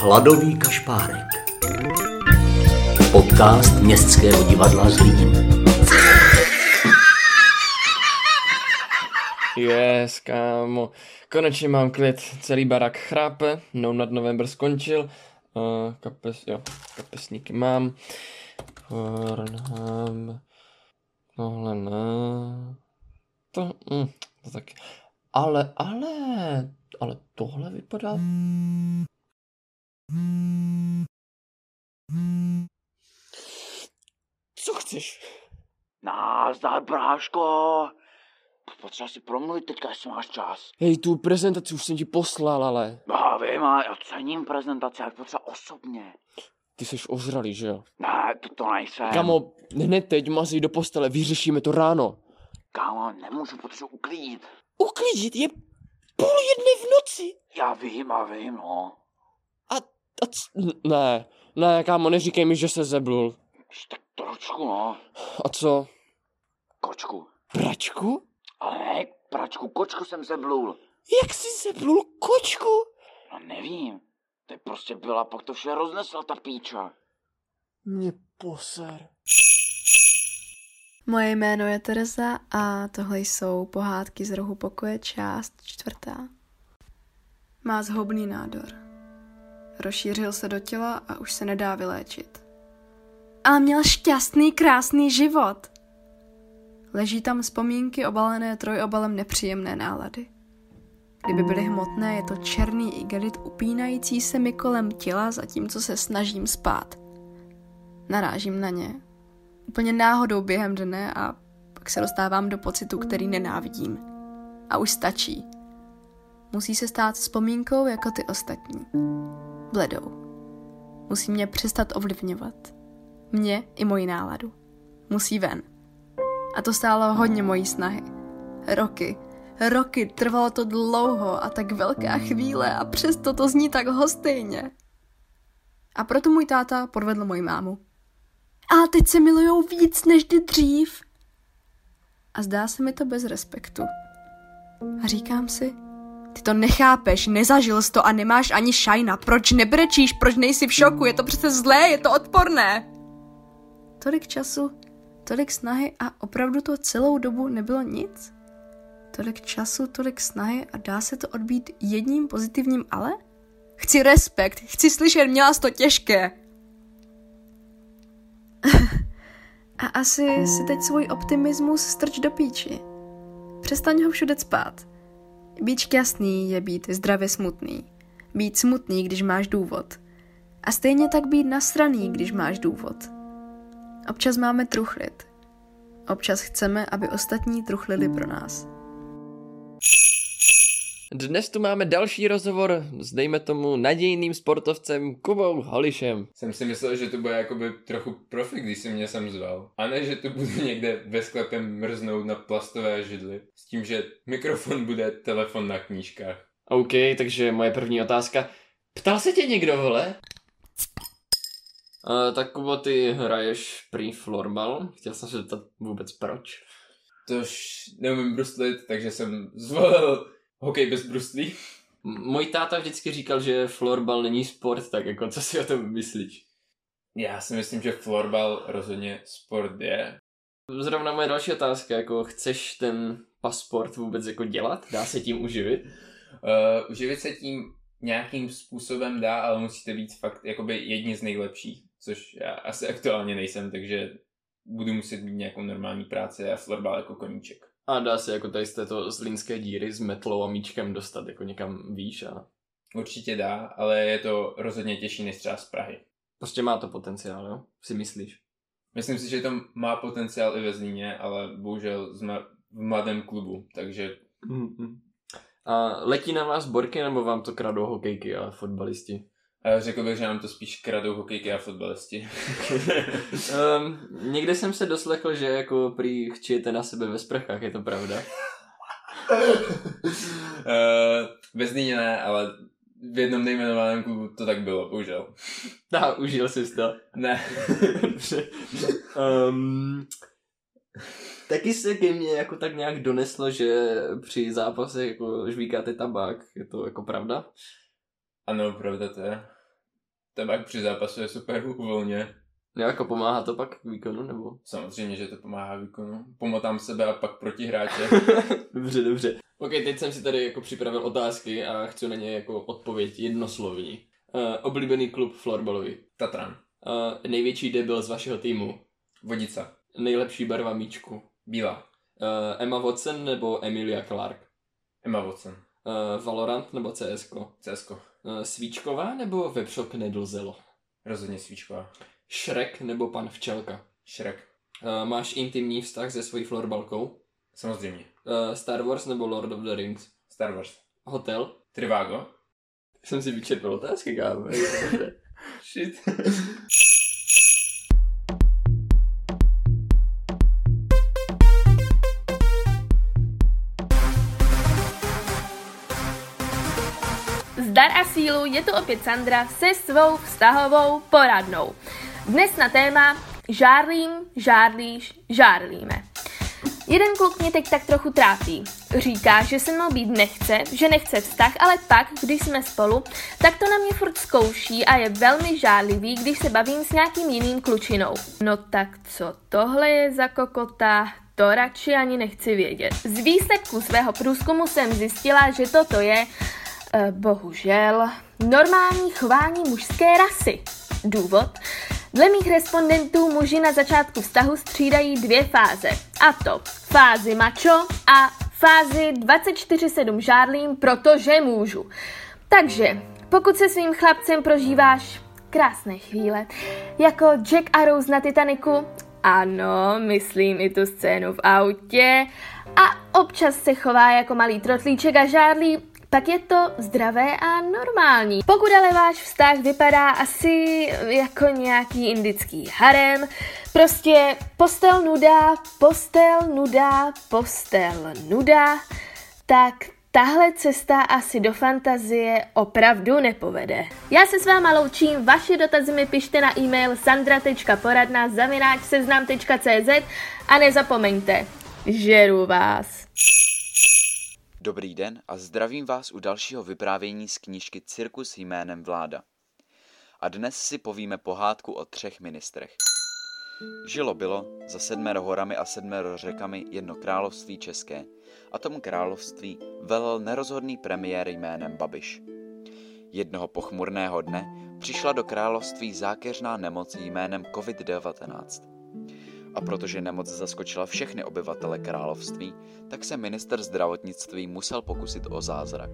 Hladový kašpárek. Podcast Městského divadla Zlín. Yes, kámo. Konečně mám klid. Celý barak chrápe. No nad November skončil. Uh, kapes, jo, kapesníky mám. Pornhub. Tohle ne. To, mm, to tak. Ale, ale, ale tohle vypadá... Co chceš? Nazdar, bráško. Potřeba si promluvit teďka, jestli máš čas. Hej, tu prezentaci už jsem ti poslal, ale Já vím, ale já cením prezentaci, ale potřeba osobně. ty jsi ozralý, že jo? Ne, to to nejsem. Kamo, hned teď mazej do postele, vyřešíme to ráno. Kámo, nemůžu, potřebuji uklidit. Uklidit je půl jedné v noci. Já vím, já vím, no. Ne, ne, kámo, neříkej mi, že se zeblul. Tak trošku, no. A co, Kočku. pračku? Ale ne, pračku, kočku jsem zeblul. Jak jsi zeblul kočku? No nevím. To je prostě byla, pak to vše roznesla ta píča. Mě poser. Moje jméno je Tereza a tohle jsou pohádky z rohu pokoje část čtvrtá. Má zhoubný nádor. Rozšířil se do těla a už se nedá vyléčit. Ale měl šťastný, krásný život. Leží tam vzpomínky obalené trojobalem nepříjemné nálady. Kdyby byly hmotné, je to černý igelit upínající se mi kolem těla, zatímco se snažím spát. Narážím na ně, úplně náhodou během dne a pak se dostávám do pocitu, který nenávidím. A už stačí. Musí se stát vzpomínkou jako ty ostatní. Bledou. Musí mě přestat ovlivňovat. Mě i moji náladu. Musí ven. A to stálo hodně mojí snahy. Roky. Roky, trvalo to dlouho a tak velká chvíle a přesto to zní tak hostejně. A proto můj táta podvedl moji mámu. Ale teď se milujou víc než kdy dřív. A zdá se mi to bez respektu. A říkám si, ty to nechápeš, nezažil jsi to a nemáš ani šajna. Proč nebrečíš, proč nejsi v šoku, je to přece zlé, je to odporné. Tolik času, tolik snahy a opravdu to celou dobu nebylo nic? Tolik času, tolik snahy a dá se to odbít jedním pozitivním ale? Chci respekt, chci slyšet, měla jsi to těžké. A asi si teď svůj optimismus strč do píči. Přestaň ho všude spát. Být šťastný je být zdravě smutný. Být smutný, když máš důvod. A stejně tak být nasraný, když máš důvod. Občas máme truchlit. Občas chceme, aby ostatní truchlili pro nás. Dnes tu máme další rozhovor s, dejme tomu, nadějným sportovcem Kubou Holišem. Jsem si myslel, že to bude jakoby trochu profi, když si mě sem zval. A ne, že tu budu někde ve sklepě mrznout na plastové židli. S tím, že mikrofon bude telefon na knížkách. OK, takže moje první otázka. Ptal se tě někdo, vole? Uh, tak Kubo, ty hraješ prý florbal. Chtěl jsem se zeptat vůbec proč. Tož neumím bruslit, takže jsem zvolil hokej bez bruslí. Můj táta vždycky říkal, že florbal není sport, tak jako co si o tom myslíš? Já si myslím, že florbal rozhodně sport je. Zrovna moje další otázka, jako chceš ten pasport vůbec jako dělat? Dá se tím uživit? Uh, uživit se tím nějakým způsobem dá, ale musíte být fakt jakoby jedni z nejlepších, což já asi aktuálně nejsem, takže budu muset mít nějakou normální práci a florbal jako koníček. A dá se jako tady z této zlínské díry s metlou a míčkem dostat jako někam výš a Určitě dá, ale je to rozhodně těžší než třeba z Prahy. prostě má to potenciál, jo? Si myslíš? Myslím si, že to má potenciál i ve Zlíně, ale bohužel jsme v mladém klubu, takže A letí na vás borky nebo vám to kradou hokejky a fotbalisti? Eh, řekl bych, že nám to spíš kradou hokejky a fotbalisti. um, někde jsem se doslechl, že jako prý chčijete na sebe ve sprchách, je to pravda? Eh, ve Zlíně ne, ale v jednom nejmenovaném klubu to tak bylo, bohužel. Dá, užil jsi to. Ne. Um, taky se ke mně jako tak nějak doneslo, že při zápase jako žvíkáte tabák. Je to jako pravda? Ano, pravda to je. tabák při zápasu je super uvolně. Jo, jako pomáhá to pak k výkonu, nebo? Samozřejmě, že to pomáhá výkonu. Pomotám sebe a pak proti hráče. dobře, dobře. Ok, teď jsem si tady jako připravil otázky a chci na ně jako odpověď jednoslovní. Uh, oblíbený klub florbalový. Tatran. Uh, největší debil z vašeho týmu. Vodica. Nejlepší barva míčku. Bílá. Uh, Emma Watson nebo Emilia Clark. Emma Watson. Uh, Valorant nebo CSK. CSko. Uh, svíčková nebo Webshop Nedlzelo. Rozhodně svíčková. Shrek nebo pan Včelka. Shrek. Uh, máš intimní vztah se svojí florbalkou. Samozřejmě. Uh, Star Wars nebo Lord of the Rings. Star Wars. Hotel. Trivago. Jsem si vyčerpal otázky, kámo. Shit. Zdar a sílu, je tu opět Sandra se svou vztahovou poradnou. Dnes na téma žárlím, žárlíš, žárlíme. Jeden kluk mě teď tak trochu trápí. Říká, že se mnou být nechce, že nechce vztah, ale pak, když jsme spolu, tak to na mě furt zkouší a je velmi žárlivý, když se bavím s nějakým jiným klučinou. No tak co tohle je za kokota? To radši ani nechci vědět. Z výsledku svého průzkumu jsem zjistila, že toto je, bohužel, normální chování mužské rasy. Důvod? Dle mých respondentů muži na začátku vztahu střídají dvě fáze. A to fázi macho a fázi 24-7 žádlím, protože můžu. Takže, pokud se svým chlapcem prožíváš krásné chvíle, jako Jack a Rose na Titaniku, ano, myslím i tu scénu v autě, a občas se chová jako malý trotlíček a žádlí, tak je to zdravé a normální. Pokud ale váš vztah vypadá asi jako nějaký indický harem, prostě postel nuda, postel nuda, postel nuda, tak tahle cesta asi do fantazie opravdu nepovede. Já se s váma loučím, vaše dotazy mi pište na e-mail sandra.poradna a nezapomeňte, žeru vás. Dobrý den a zdravím vás u dalšího vyprávění z knížky Cirkus jménem Vláda. A dnes si povíme pohádku o třech ministrech. Žilo bylo za sedmero horami a sedmero řekami jedno království české a tomu království velel nerozhodný premiér jménem Babiš. Jednoho pochmurného dne přišla do království zákeřná nemoc jménem COVID-19. A protože nemoc zaskočila všechny obyvatele království, tak se minister zdravotnictví musel pokusit o zázrak.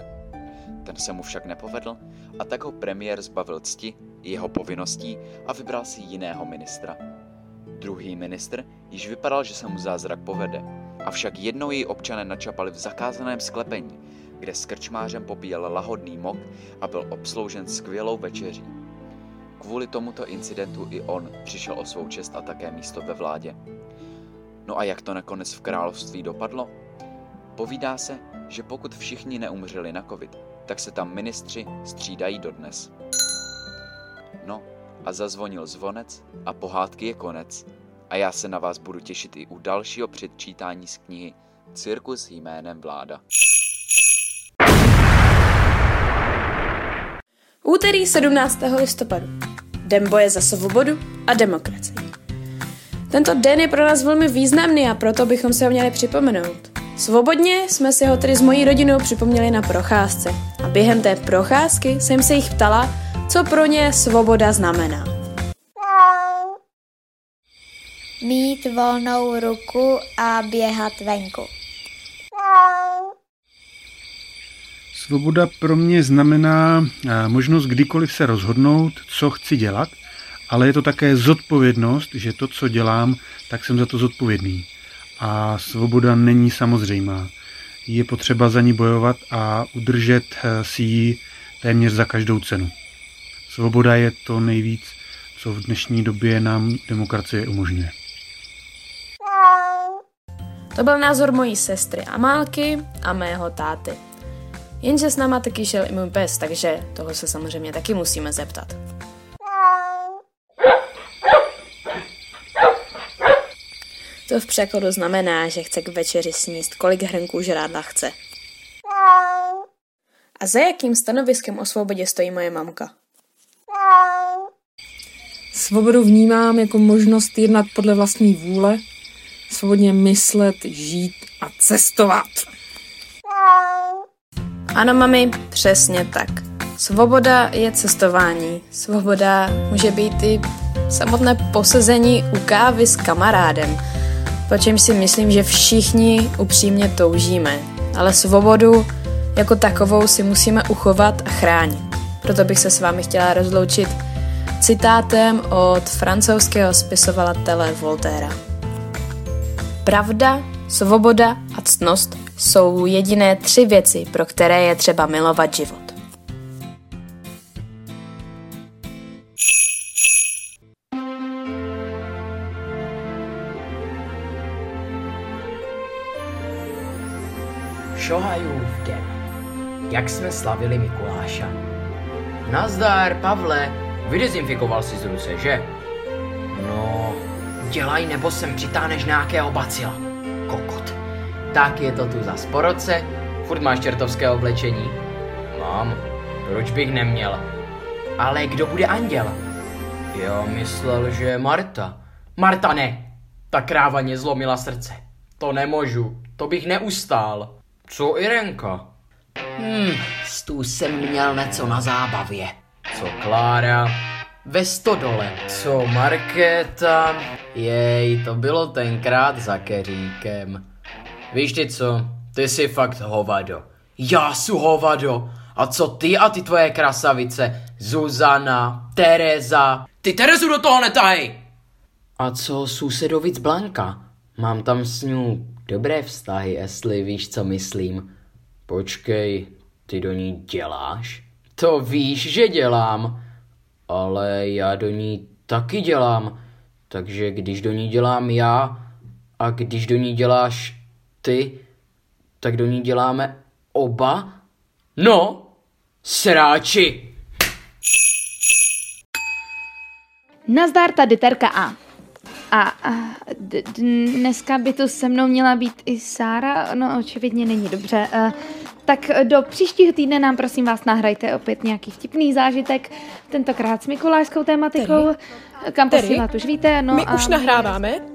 Ten se mu však nepovedl a tak ho premiér zbavil cti, jeho povinností a vybral si jiného ministra. Druhý ministr již vypadal, že se mu zázrak povede, avšak jednou jej občané načapali v zakázaném sklepení, kde s krčmářem popíjel lahodný mok a byl obsloužen skvělou večeří. Kvůli tomuto incidentu i on přišel o svou čest a také místo ve vládě. No a jak to nakonec v království dopadlo? Povídá se, že pokud všichni neumřeli na covid, tak se tam ministři střídají dodnes. No a zazvonil zvonec a pohádky je konec. A já se na vás budu těšit i u dalšího předčítání z knihy Cirkus jménem vláda. Úterý 17. listopadu. Den boje za svobodu a demokracii. Tento den je pro nás velmi významný a proto bychom se ho měli připomenout. Svobodně jsme si ho tedy s mojí rodinou připomněli na procházce a během té procházky jsem se jich ptala, co pro ně svoboda znamená. Mít volnou ruku a běhat venku. Svoboda pro mě znamená eh, možnost kdykoliv se rozhodnout, co chci dělat, ale je to také zodpovědnost, že to, co dělám, tak jsem za to zodpovědný. A svoboda není samozřejmá. Je potřeba za ní bojovat a udržet eh, si ji téměř za každou cenu. Svoboda je to nejvíc, co v dnešní době nám demokracie umožňuje. To byl názor mojí sestry Amálky a mého táty. Jenže s náma taky šel i můj pes, takže toho se samozřejmě taky musíme zeptat. To v překladu znamená, že chce k večeři sníst, kolik hrnků žrádla chce. A za jakým stanoviskem o svobodě stojí moje mamka? Svobodu vnímám jako možnost jednat podle vlastní vůle, svobodně myslet, žít a cestovat. Ano, mami, přesně tak. Svoboda je cestování. Svoboda může být i samotné posezení u kávy s kamarádem, po čem si myslím, že všichni upřímně toužíme. Ale svobodu jako takovou si musíme uchovat a chránit. Proto bych se s vámi chtěla rozloučit citátem od francouzského spisovatele Voltaira. Pravda, svoboda a ctnost jsou jediné tři věci, pro které je třeba milovat život. Šohajův den. Jak jsme slavili Mikuláša. Nazdar, Pavle, vydezinfikoval si z ruce, že? No, dělaj nebo sem přitáhneš nějakého bacila. Kokot. Tak je to tu za po roce, furt máš čertovské oblečení. Mám, proč bych neměl? Ale kdo bude anděl? Jo, myslel, že Marta. Marta ne, ta kráva mě zlomila srdce. To nemůžu, to bych neustál. Co Irenka? Hmm, tu jsem měl něco na zábavě. Co Klára? Ve stodole. Co Markéta? Jej, to bylo tenkrát za keříkem. Víš ty co? Ty jsi fakt hovado. Já jsem hovado. A co ty a ty tvoje krasavice? Zuzana, Tereza. Ty Terezu do toho netahej! A co sousedovic Blanka? Mám tam s ní dobré vztahy, jestli víš, co myslím. Počkej, ty do ní děláš? To víš, že dělám. Ale já do ní taky dělám. Takže když do ní dělám já a když do ní děláš ty, tak do ní děláme oba? No, sráči! Nazdar, tady Terka A. A, a d- dneska by tu se mnou měla být i Sára, no očividně není dobře. Uh, tak do příštího týdne nám prosím vás nahrajte opět nějaký vtipný zážitek, tentokrát s mikulášskou tématikou, kam Tedy? posílat už víte. No My a... už nahráváme?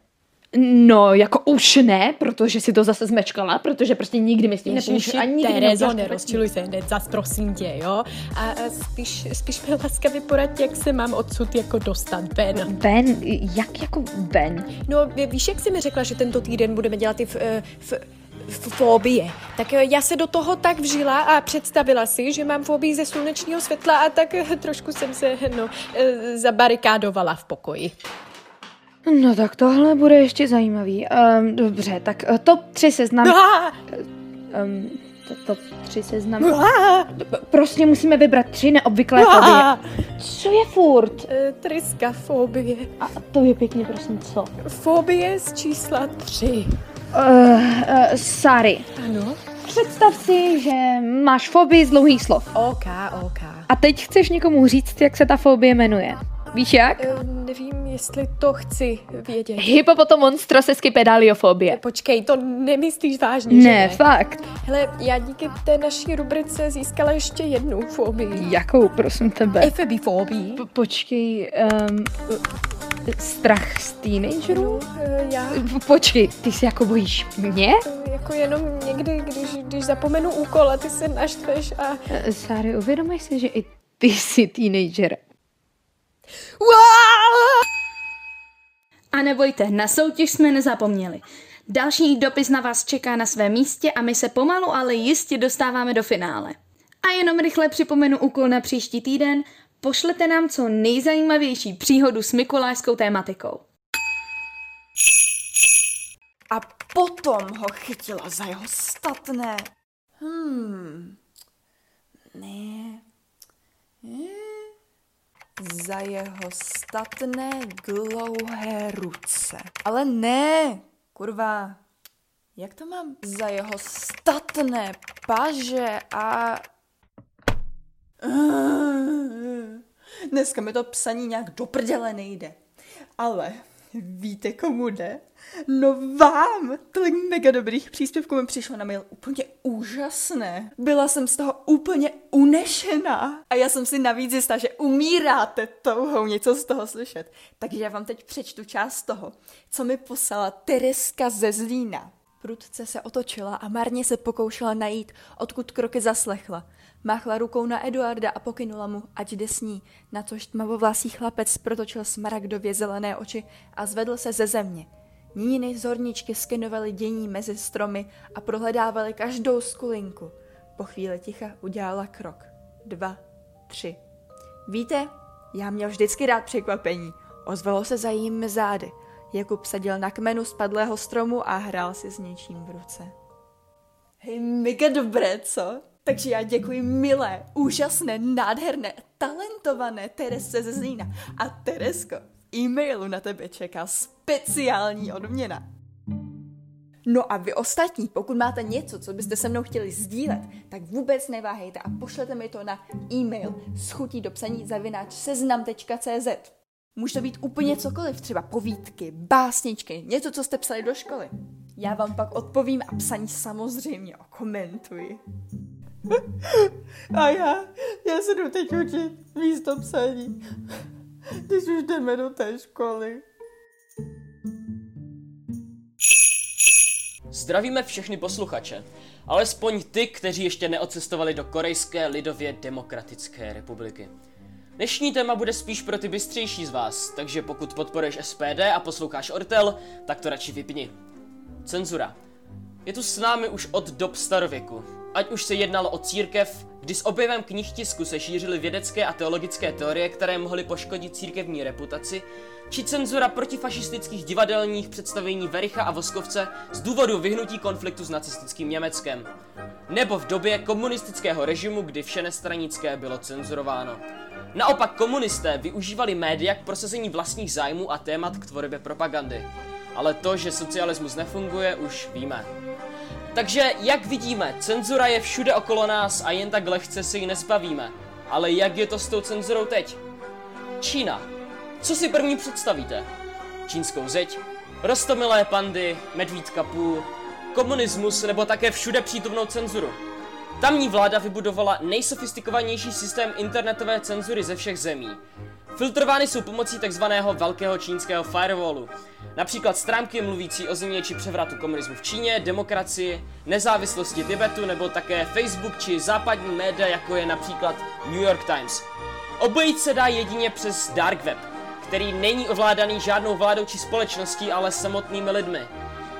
No, jako už ne, protože si to zase zmečkala, protože prostě nikdy mi s tím nepomůžu a nikdy Terezo, neuděláš nerozčiluj se hned, zas prosím tě, jo? A, a spíš, spíš mi laskavě poradit, jak se mám odsud jako dostat ven. Ven? Jak jako ven? No, ví- víš, jak jsi mi řekla, že tento týden budeme dělat ty eh, f, f, fobie. Tak eh, já se do toho tak vžila a představila si, že mám fobii ze slunečního světla a tak eh, trošku jsem se, no, zabarikádovala v pokoji. No tak tohle bude ještě zajímavý. Um, dobře, tak uh, top 3 seznam... Um, to, top 3 seznam... Prostě musíme vybrat tři neobvyklé fobie. Co je furt? Eh, Triskafobie. A to je pěkně, prosím, co? Fobie z čísla tři. Uh, uh, Sary, Ano? představ si, že máš fobii z dlouhých slov. OK, OK. A teď chceš někomu říct, jak se ta fobie jmenuje. Víš jak? Nevím, jestli to chci vědět. Hypopotomonstroseskypedaliofobie. Počkej, to nemyslíš vážně, že Ne, ne? fakt. Hele, já díky té naší rubrice získala ještě jednu fobii. Jakou, prosím tebe? Efebifobii. Po- počkej, um, strach z teenagerů? No, eh, já Počkej, ty se jako bojíš mě? eh, jako jenom někdy, když, když zapomenu úkol a ty se naštveš a... Eh, Sáry, uvědomuješ si, že i ty jsi teenager? A nebojte, na soutěž jsme nezapomněli. Další dopis na vás čeká na svém místě a my se pomalu, ale jistě dostáváme do finále. A jenom rychle připomenu úkol na příští týden. Pošlete nám co nejzajímavější příhodu s mikulášskou tématikou. A potom ho chytila za jeho statné. Hmm. Ne. Ne. Za jeho statné dlouhé ruce. Ale ne, kurva. Jak to mám? Za jeho statné paže a... Dneska mi to psaní nějak do prdele nejde. Ale Víte, komu jde? No vám! Tolik mega dobrých příspěvků mi přišlo na mail úplně úžasné. Byla jsem z toho úplně unešená. A já jsem si navíc jistá, že umíráte touhou něco z toho slyšet. Takže já vám teď přečtu část toho, co mi poslala Tereska ze Zlína. Prudce se otočila a marně se pokoušela najít, odkud kroky zaslechla. Máchla rukou na Eduarda a pokynula mu, ať jde s ní, na což tmavovlasý chlapec protočil smaragdově zelené oči a zvedl se ze země. Níny zorničky skenovaly dění mezi stromy a prohledávaly každou skulinku. Po chvíli ticha udělala krok. Dva, tři. Víte, já měl vždycky rád překvapení. Ozvalo se za jím zády. Jakub seděl na kmenu spadlého stromu a hrál si s něčím v ruce. Hej, mega dobré, co? Takže já děkuji milé, úžasné, nádherné, talentované Teresce ze Zlína. A Teresko, v e-mailu na tebe čeká speciální odměna. No a vy ostatní, pokud máte něco, co byste se mnou chtěli sdílet, tak vůbec neváhejte a pošlete mi to na e-mail s chutí do psaní zavináč seznam.cz. Může to být úplně cokoliv, třeba povídky, básničky, něco, co jste psali do školy. Já vám pak odpovím a psaní samozřejmě okomentuji. A já, já se jdu teď učit místo psaní, když už jdeme do té školy. Zdravíme všechny posluchače, alespoň ty, kteří ještě neocestovali do Korejské lidově demokratické republiky. Dnešní téma bude spíš pro ty bystřejší z vás, takže pokud podporuješ SPD a posloucháš Ortel, tak to radši vypni. Cenzura. Je tu s námi už od dob starověku. Ať už se jednalo o církev, kdy s objevem knihtisku se šířily vědecké a teologické teorie, které mohly poškodit církevní reputaci, či cenzura protifašistických divadelních představení Vericha a Voskovce z důvodu vyhnutí konfliktu s nacistickým Německem. Nebo v době komunistického režimu, kdy vše nestranické bylo cenzurováno. Naopak komunisté využívali média k prosazení vlastních zájmů a témat k tvorbě propagandy. Ale to, že socialismus nefunguje, už víme. Takže, jak vidíme, cenzura je všude okolo nás a jen tak lehce si ji nespavíme. Ale jak je to s tou cenzurou teď? Čína. Co si první představíte? Čínskou zeď, rostomilé pandy, medvídka půl, komunismus nebo také všude přítomnou cenzuru. Tamní vláda vybudovala nejsofistikovanější systém internetové cenzury ze všech zemí. Filtrovány jsou pomocí takzvaného velkého čínského firewallu. Například stránky mluvící o změně či převratu komunismu v Číně, demokracii, nezávislosti Tibetu nebo také Facebook či západní média, jako je například New York Times. Obejít se dá jedině přes dark web, který není ovládaný žádnou vládou či společností, ale samotnými lidmi.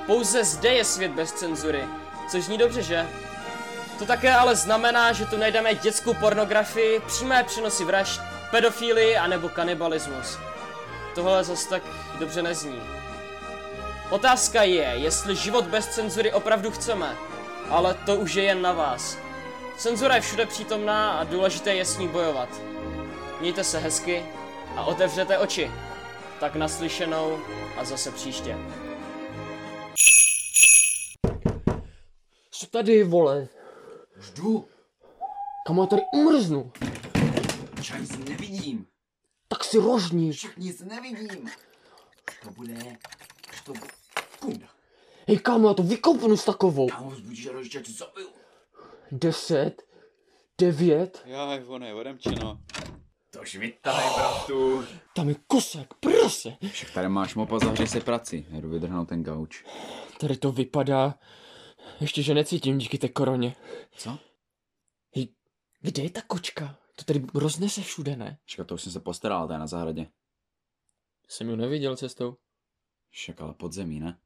Pouze zde je svět bez cenzury, což zní dobře, že? To také ale znamená, že tu najdeme dětskou pornografii, přímé přenosy vražd, pedofílii anebo kanibalismus. Tohle zase tak dobře nezní. Otázka je, jestli život bez cenzury opravdu chceme, ale to už je jen na vás. Cenzura je všude přítomná a důležité je s ní bojovat. Mějte se hezky a otevřete oči. Tak naslyšenou a zase příště. Co tady, vole? Ždu. Kam já tady umrznu? Já nic nevidím. Tak si rožni. Však nic nevidím. To bude... To bude... Kunda. Hej, kámo, já to vykoupnu s takovou. Kámo, vzbudíš a rodiče, tě zabiju. Deset, devět, Jaj, one, odemčeno. To švitaj, bratu. tam je kosák, prase. Však tady máš mopa, zavři si prací. Jdu vydrhnout ten gauč. Tady to vypadá, ještě že necítím díky té koroně. Co? Hej, kde je ta kočka? To tady roznese všude, ne? Však to už jsem se postaral, to je na zahradě. Jsem ji neviděl cestou. Však ale podzemí, ne?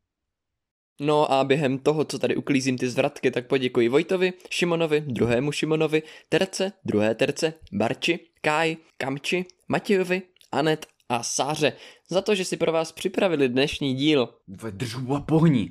No a během toho, co tady uklízím ty zvratky, tak poděkuji Vojtovi, Šimonovi, druhému Šimonovi, Terce, druhé Terce, Barči, Káj, Kamči, Matějovi, Anet a Sáře za to, že si pro vás připravili dnešní díl. Držu a pohni.